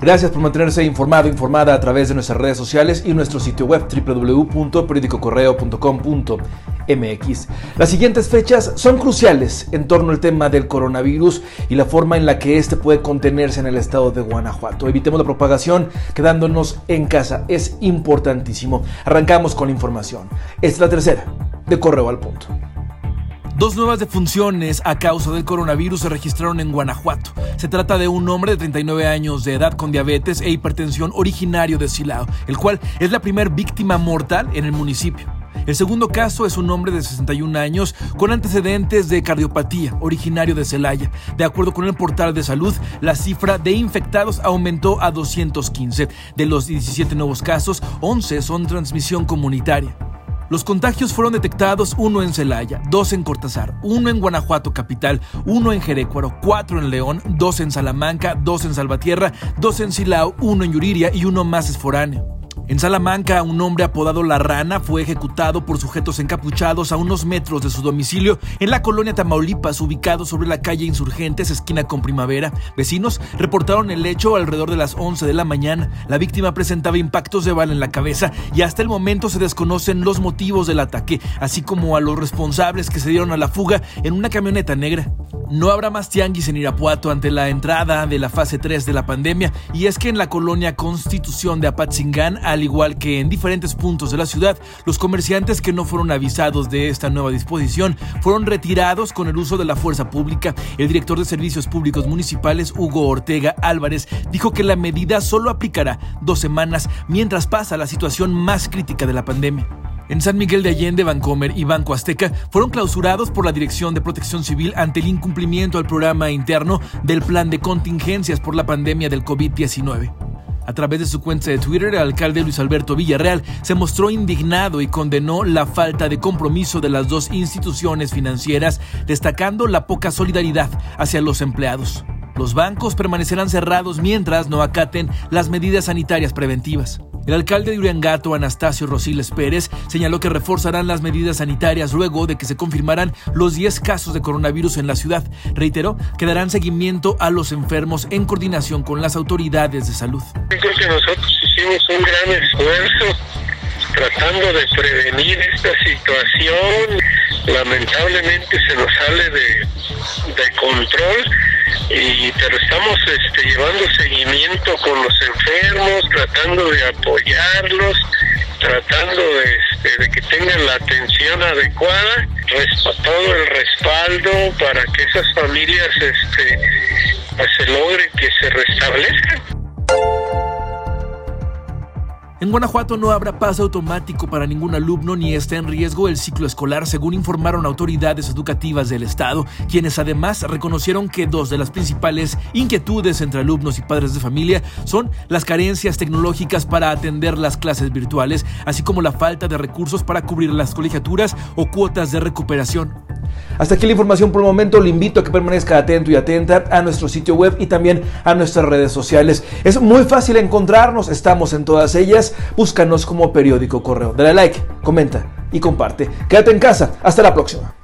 Gracias por mantenerse informado, informada a través de nuestras redes sociales y nuestro sitio web www.periodicocorreo.com.mx. Las siguientes fechas son cruciales en torno al tema del coronavirus y la forma en la que éste puede contenerse en el estado de Guanajuato. Evitemos la propagación quedándonos en casa. Es importantísimo. Arrancamos con la información. Esta es la tercera de Correo al Punto. Dos nuevas defunciones a causa del coronavirus se registraron en Guanajuato. Se trata de un hombre de 39 años de edad con diabetes e hipertensión originario de Silao, el cual es la primera víctima mortal en el municipio. El segundo caso es un hombre de 61 años con antecedentes de cardiopatía, originario de Celaya. De acuerdo con el portal de salud, la cifra de infectados aumentó a 215. De los 17 nuevos casos, 11 son transmisión comunitaria. Los contagios fueron detectados uno en Celaya, dos en Cortázar, uno en Guanajuato capital, uno en Jerécuaro, cuatro en León, dos en Salamanca, dos en Salvatierra, dos en Silao, uno en Yuriria y uno más es foráneo. En Salamanca, un hombre apodado La Rana fue ejecutado por sujetos encapuchados a unos metros de su domicilio en la colonia Tamaulipas, ubicado sobre la calle Insurgentes, esquina con Primavera. Vecinos reportaron el hecho alrededor de las 11 de la mañana. La víctima presentaba impactos de bala en la cabeza y hasta el momento se desconocen los motivos del ataque, así como a los responsables que se dieron a la fuga en una camioneta negra. No habrá más tianguis en Irapuato ante la entrada de la fase 3 de la pandemia y es que en la colonia Constitución de Apatzingán, igual que en diferentes puntos de la ciudad, los comerciantes que no fueron avisados de esta nueva disposición fueron retirados con el uso de la fuerza pública. El director de Servicios Públicos Municipales, Hugo Ortega Álvarez, dijo que la medida solo aplicará dos semanas mientras pasa la situación más crítica de la pandemia en San Miguel de Allende, Bancomer y Banco Azteca fueron clausurados por la Dirección de Protección Civil ante el incumplimiento al programa interno del plan de contingencias por la pandemia del COVID-19. A través de su cuenta de Twitter, el alcalde Luis Alberto Villarreal se mostró indignado y condenó la falta de compromiso de las dos instituciones financieras, destacando la poca solidaridad hacia los empleados. Los bancos permanecerán cerrados mientras no acaten las medidas sanitarias preventivas. El alcalde de Uriangato, Anastasio Rosiles Pérez, señaló que reforzarán las medidas sanitarias luego de que se confirmaran los 10 casos de coronavirus en la ciudad. Reiteró que darán seguimiento a los enfermos en coordinación con las autoridades de salud. creo que nosotros hicimos un gran esfuerzo tratando de prevenir esta situación. Lamentablemente se nos sale de, de control y pero estamos este, llevando seguimiento con los enfermos, tratando de apoyarlos, tratando de, este, de que tengan la atención adecuada, todo el respaldo para que esas familias este, pues, se logre que se restablezcan. En Guanajuato no habrá pase automático para ningún alumno ni está en riesgo el ciclo escolar, según informaron autoridades educativas del Estado, quienes además reconocieron que dos de las principales inquietudes entre alumnos y padres de familia son las carencias tecnológicas para atender las clases virtuales, así como la falta de recursos para cubrir las colegiaturas o cuotas de recuperación. Hasta aquí la información por el momento. Le invito a que permanezca atento y atenta a nuestro sitio web y también a nuestras redes sociales. Es muy fácil encontrarnos, estamos en todas ellas. Búscanos como periódico correo. Dale like, comenta y comparte. Quédate en casa. Hasta la próxima.